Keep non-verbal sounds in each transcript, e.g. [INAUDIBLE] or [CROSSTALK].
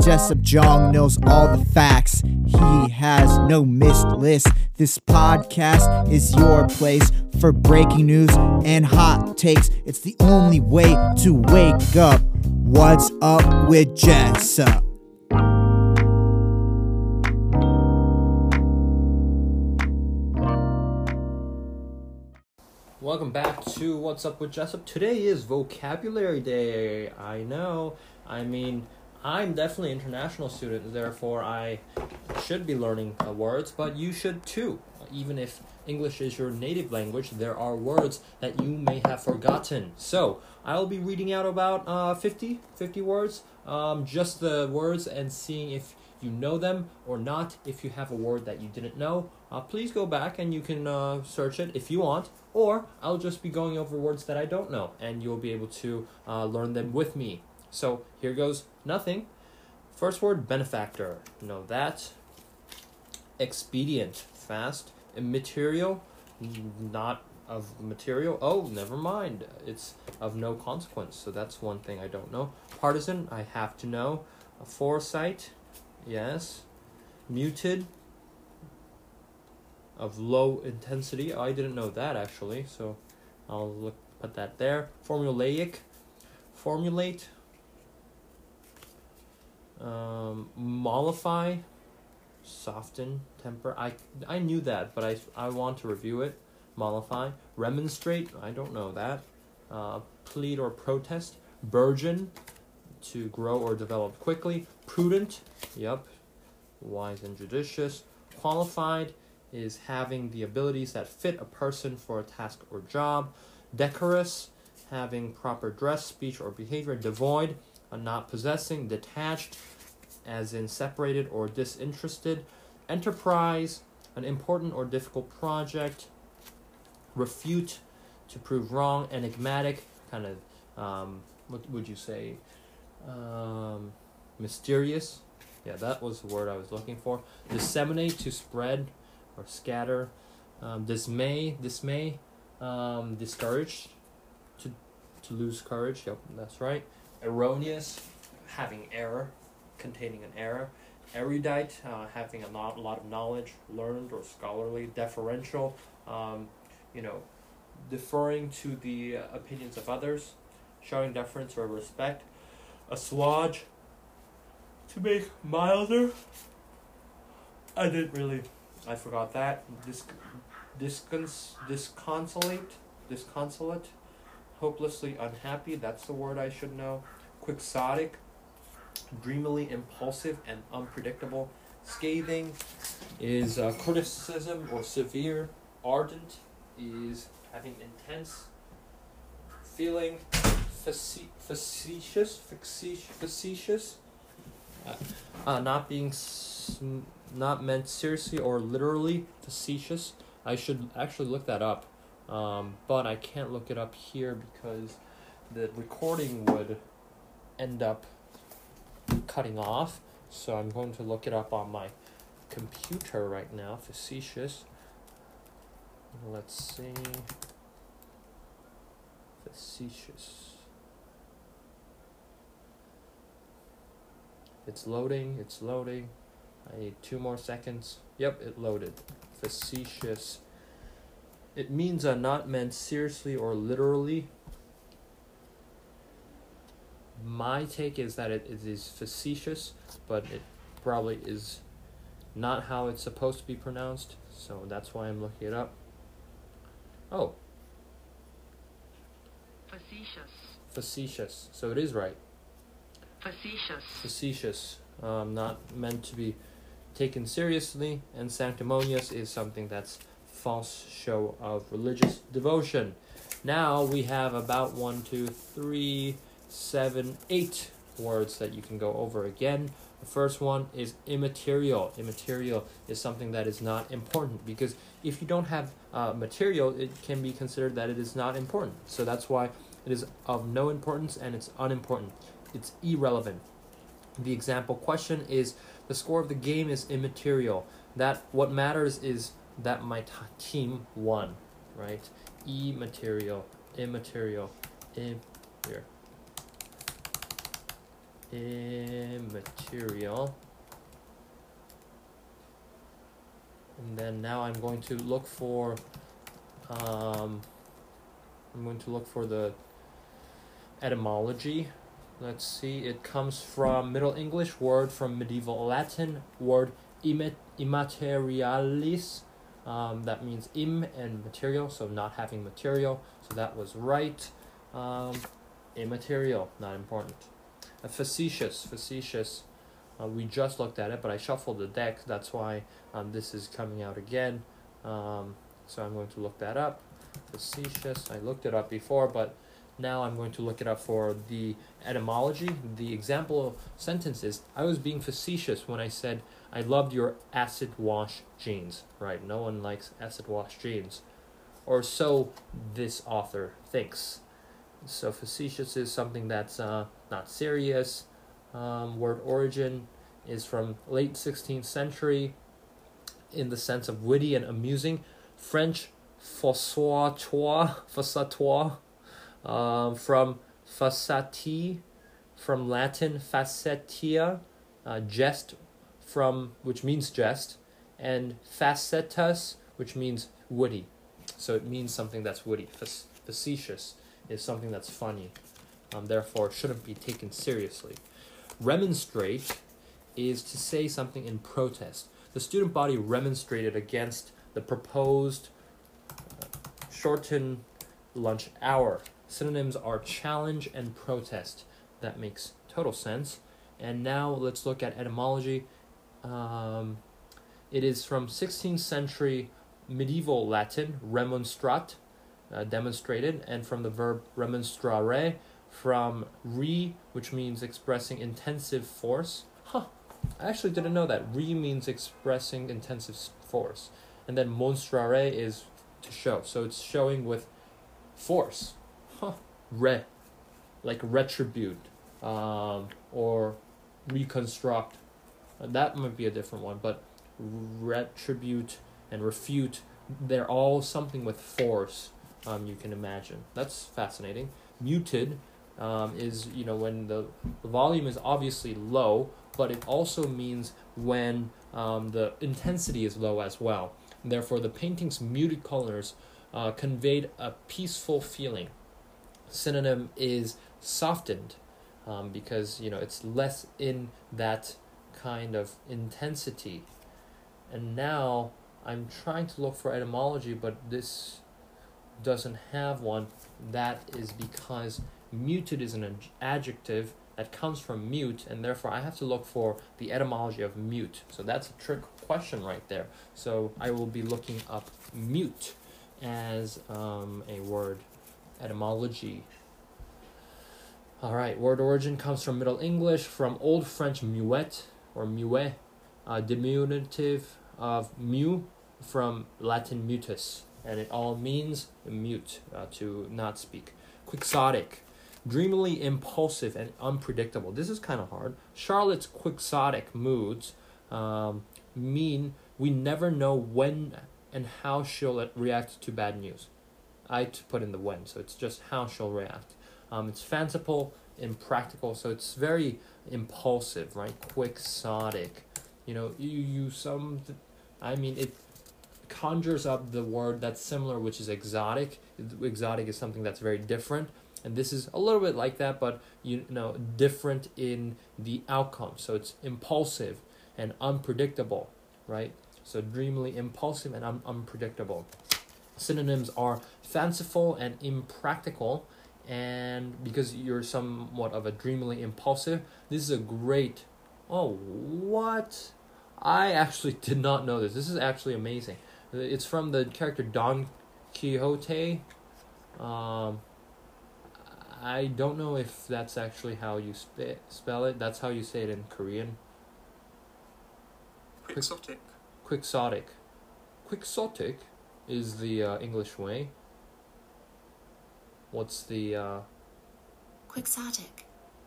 Jessup Jong knows all the facts. He has no missed list. This podcast is your place for breaking news and hot takes. It's the only way to wake up. What's up with Jessup? Welcome back to What's Up with Jessup. Today is Vocabulary Day. I know. I mean, I'm definitely an international student, therefore I should be learning uh, words, but you should too. Even if English is your native language, there are words that you may have forgotten. So, I'll be reading out about uh, 50, 50 words, um, just the words, and seeing if you know them or not. If you have a word that you didn't know, uh, please go back and you can uh, search it if you want, or I'll just be going over words that I don't know, and you'll be able to uh, learn them with me. So here goes nothing. First word benefactor. Know that. Expedient. Fast. Immaterial. Not of material. Oh, never mind. It's of no consequence. So that's one thing I don't know. Partisan. I have to know. Foresight. Yes. Muted. Of low intensity. I didn't know that actually. So I'll look put that there. Formulaic. Formulate um, mollify, soften, temper. I I knew that, but I I want to review it. Mollify, remonstrate. I don't know that. Uh, plead or protest. Burgeon, to grow or develop quickly. Prudent. Yep. Wise and judicious. Qualified is having the abilities that fit a person for a task or job. Decorous, having proper dress, speech, or behavior. Devoid, a not possessing. Detached, as in separated or disinterested. Enterprise, an important or difficult project. Refute, to prove wrong. Enigmatic, kind of, um, what would you say? Um, mysterious. Yeah, that was the word I was looking for. Disseminate, to spread or scatter. Um, dismay, dismay, um, discouraged, to, to lose courage. Yep, that's right. Erroneous, having error containing an error. Erudite, uh, having a lot, lot of knowledge, learned or scholarly. Deferential, um, you know, deferring to the uh, opinions of others, showing deference or respect. Assuage, to make milder. I didn't really, I forgot that. Dis, discons, disconsolate, disconsolate, hopelessly unhappy. That's the word I should know. Quixotic, dreamily impulsive and unpredictable. Scathing is uh, criticism or severe. Ardent is having intense feeling. Face- facetious, facetious, facetious. Uh, uh, not being s- not meant seriously or literally facetious. I should actually look that up, um, but I can't look it up here because the recording would end up cutting off. So I'm going to look it up on my computer right now. Facetious. Let's see. Facetious. It's loading, it's loading. I need two more seconds. Yep, it loaded. Facetious. It means a not meant seriously or literally. My take is that it, it is facetious, but it probably is not how it's supposed to be pronounced, so that's why I'm looking it up. Oh, Facetious. facetious. So it is right. Facetious. Facetious. Um, not meant to be taken seriously, and sanctimonious is something that's false show of religious devotion. Now we have about one, two, three, seven, eight words that you can go over again. The first one is immaterial. Immaterial is something that is not important because if you don't have uh, material, it can be considered that it is not important. So that's why it is of no importance and it's unimportant. It's irrelevant. The example question is the score of the game is immaterial. That what matters is that my t- team won, right? E Immaterial, immaterial, im here. Immaterial. And then now I'm going to look for um, I'm going to look for the etymology. Let's see, it comes from Middle English word from medieval Latin word immat- immaterialis. Um, that means im and material, so not having material. So that was right. Um, immaterial, not important. Uh, facetious, facetious. Uh, we just looked at it, but I shuffled the deck. That's why um, this is coming out again. Um, so I'm going to look that up. Facetious. I looked it up before, but now I'm going to look it up for the etymology. The example sentence is I was being facetious when I said I loved your acid wash jeans. Right? No one likes acid wash jeans. Or so this author thinks. So facetious is something that's uh, not serious. Um, word origin is from late 16th century in the sense of witty and amusing. French fossoitois, fossoitois, um, from faceti, from Latin facetia, uh, jest, from which means jest, and facetus, which means woody. So it means something that's woody. Fac- facetious is something that's funny, um, therefore shouldn't be taken seriously. Remonstrate is to say something in protest. The student body remonstrated against the proposed uh, shortened lunch hour. Synonyms are challenge and protest. That makes total sense. And now let's look at etymology. Um, it is from 16th century medieval Latin, remonstrat, uh, demonstrated, and from the verb remonstrare, from re, which means expressing intensive force. Huh, I actually didn't know that. Re means expressing intensive force. And then monstrare is to show. So it's showing with force. Re, like retribute, um, or reconstruct. Uh, That might be a different one, but retribute and refute, they're all something with force, um, you can imagine. That's fascinating. Muted um, is, you know, when the, the volume is obviously low, but it also means when um, the intensity is low as well. Therefore, the painting's muted colors uh, conveyed a peaceful feeling. Synonym is softened um, because you know it's less in that kind of intensity. And now I'm trying to look for etymology, but this doesn't have one. That is because muted is an ad- adjective that comes from mute, and therefore I have to look for the etymology of mute. So that's a trick question right there. So I will be looking up mute as um, a word etymology. All right, word origin comes from Middle English, from Old French muet or muet, uh, diminutive of mu from Latin mutus, and it all means mute, uh, to not speak. Quixotic, dreamily impulsive and unpredictable. This is kind of hard. Charlotte's quixotic moods um, mean we never know when and how she'll react to bad news. I put in the when, so it's just how she'll react. Um, it's fanciful, impractical, so it's very impulsive, right? Quixotic. You know, you you some, I mean, it conjures up the word that's similar, which is exotic. Exotic is something that's very different, and this is a little bit like that, but you know, different in the outcome. So it's impulsive and unpredictable, right? So dreamily impulsive and un- unpredictable. Synonyms are fanciful and impractical, and because you're somewhat of a dreamily impulsive, this is a great. Oh, what? I actually [LAUGHS] did not know this. This is actually amazing. It's from the character Don Quixote. Um, I don't know if that's actually how you spe- spell it. That's how you say it in Korean. Quixotic. Quixotic. Quixotic is the uh, English way. What's the uh, Quixotic.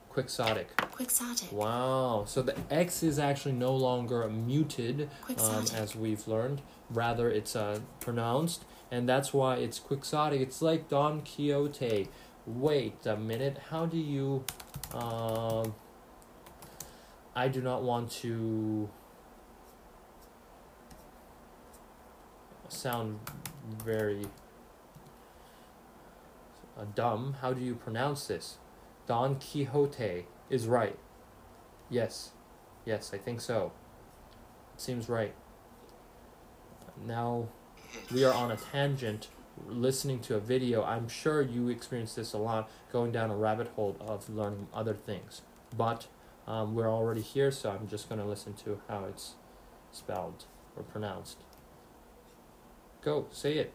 quixotic? Quixotic. Wow. So the X is actually no longer muted, um, as we've learned. Rather, it's uh, pronounced, and that's why it's quixotic. It's like Don Quixote. Wait a minute. How do you? Um, I do not want to sound very uh, dumb. How do you pronounce this? Don Quixote is right. Yes. Yes, I think so. Seems right. Now we are on a tangent listening to a video. I'm sure you experience this a lot going down a rabbit hole of learning other things. But um, we're already here, so I'm just going to listen to how it's spelled or pronounced. Go, say it.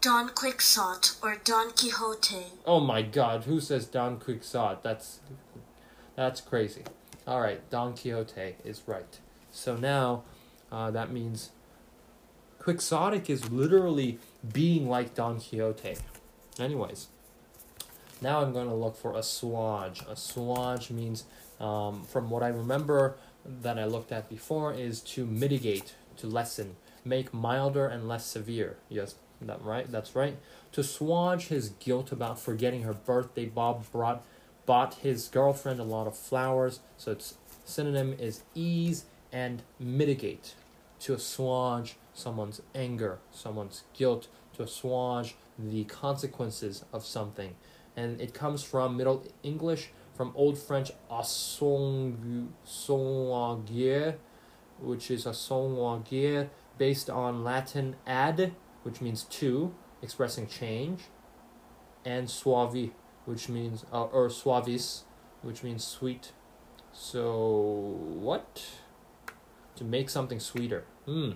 Don Quixote or Don Quixote. Oh my god, who says Don Quixote? That's that's crazy. All right, Don Quixote is right. So now uh, that means quixotic is literally being like Don Quixote. Anyways, now I'm going to look for assuage. A swage means, um, from what I remember that I looked at before, is to mitigate, to lessen, make milder and less severe. Yes, that right. That's right. To assuage his guilt about forgetting her birthday, Bob brought bought his girlfriend a lot of flowers. So its synonym is ease and mitigate. To assuage someone's anger, someone's guilt, to assuage the consequences of something. And it comes from Middle English, from Old French assonger, which is assonger, based on Latin ad, which means to, expressing change, and suavi, which means, uh, or suavis, which means sweet. So, what? To make something sweeter. Hmm.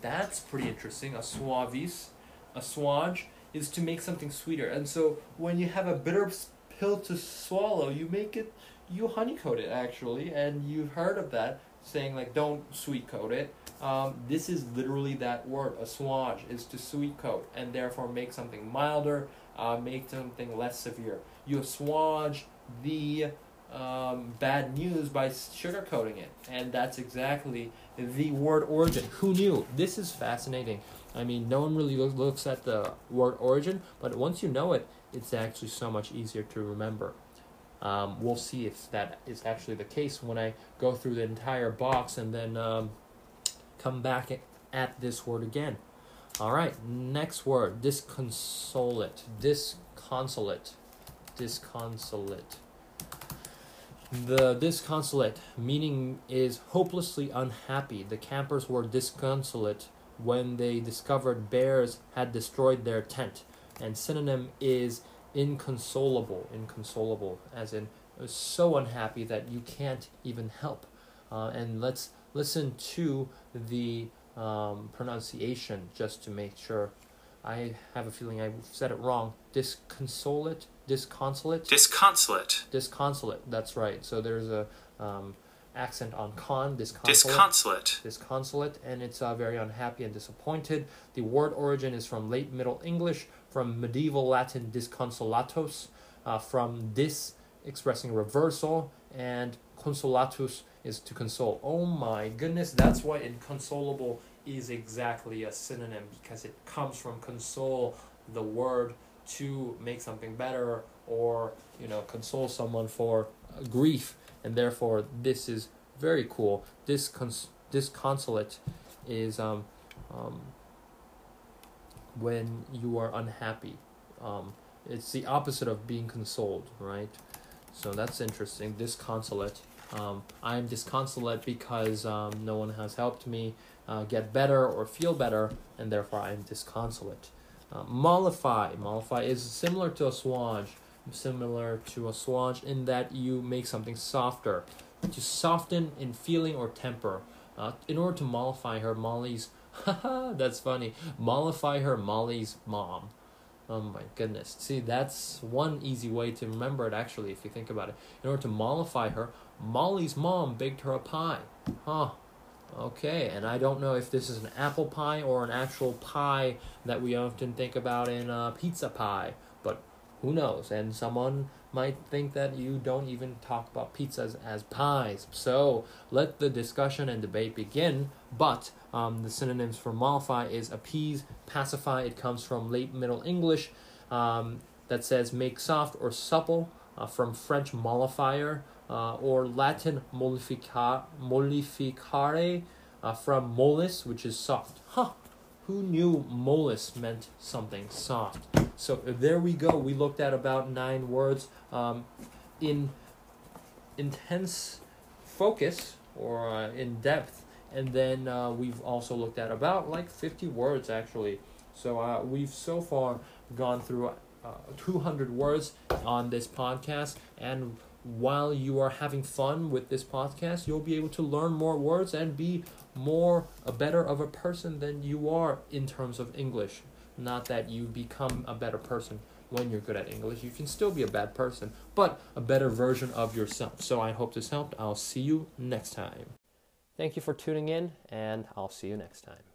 That's pretty interesting. A suavis, assuage, is to make something sweeter. And so, when you have a bitter pill to swallow, you make it, you honeycoat it actually, and you've heard of that saying like don't sweet coat it. Um, this is literally that word. Assuage is to sweet coat and therefore make something milder, uh, make something less severe. You assuage the um, bad news by sugarcoating it, and that's exactly the word origin. Who knew? This is fascinating. I mean, no one really looks at the word origin, but once you know it, it's actually so much easier to remember. Um, we'll see if that is actually the case when I go through the entire box and then um, come back at this word again. All right, next word disconsolate. Disconsolate. Disconsolate. The disconsolate meaning is hopelessly unhappy. The campers were disconsolate when they discovered bears had destroyed their tent. And synonym is inconsolable. Inconsolable, as in uh, so unhappy that you can't even help. Uh, and let's listen to the um, pronunciation just to make sure. I have a feeling I said it wrong. Disconsolate, disconsolate, Disconsolate. disconsolate. That's right. So there's a um, accent on con, disconsolate Disconsolate. disconsolate and it's uh, very unhappy and disappointed. The word origin is from late Middle English, from medieval Latin disconsolatus, uh, from dis expressing reversal, and consolatus is to console. Oh my goodness, that's why inconsolable is exactly a synonym because it comes from console, the word to make something better or you know console someone for grief and therefore this is very cool Discons- disconsolate is um, um, when you are unhappy. Um, it's the opposite of being consoled right? So that's interesting. Disconsolate. Um, i'm disconsolate because um, no one has helped me uh, get better or feel better and therefore i'm disconsolate. Uh, mollify. Mollify is similar to assuage similar to assuage in that you make something softer. To soften in feeling or temper uh, in order to mollify her molly's [LAUGHS] haha that's funny mollify her molly's mom. Oh my goodness. See that's one easy way to remember it actually if you think about it. In order to mollify her molly's mom baked her a pie. Huh. Okay, and I don't know if this is an apple pie or an actual pie that we often think about in uh, pizza pie, who knows? And someone might think that you don't even talk about pizzas as pies. So let the discussion and debate begin. But um, the synonyms for mollify is appease, pacify. It comes from late Middle English um, that says make soft or supple, uh, from French mollifier uh, or Latin mollifica- mollificare uh, from mollis, which is soft. Huh. Who knew molus meant something soft? So there we go. We looked at about nine words um, in intense focus or uh, in depth, and then uh, we've also looked at about like 50 words actually. So uh, we've so far gone through uh, 200 words on this podcast, and while you are having fun with this podcast, you'll be able to learn more words and be more a better of a person than you are in terms of English. Not that you become a better person when you're good at English. You can still be a bad person, but a better version of yourself. So I hope this helped. I'll see you next time. Thank you for tuning in, and I'll see you next time.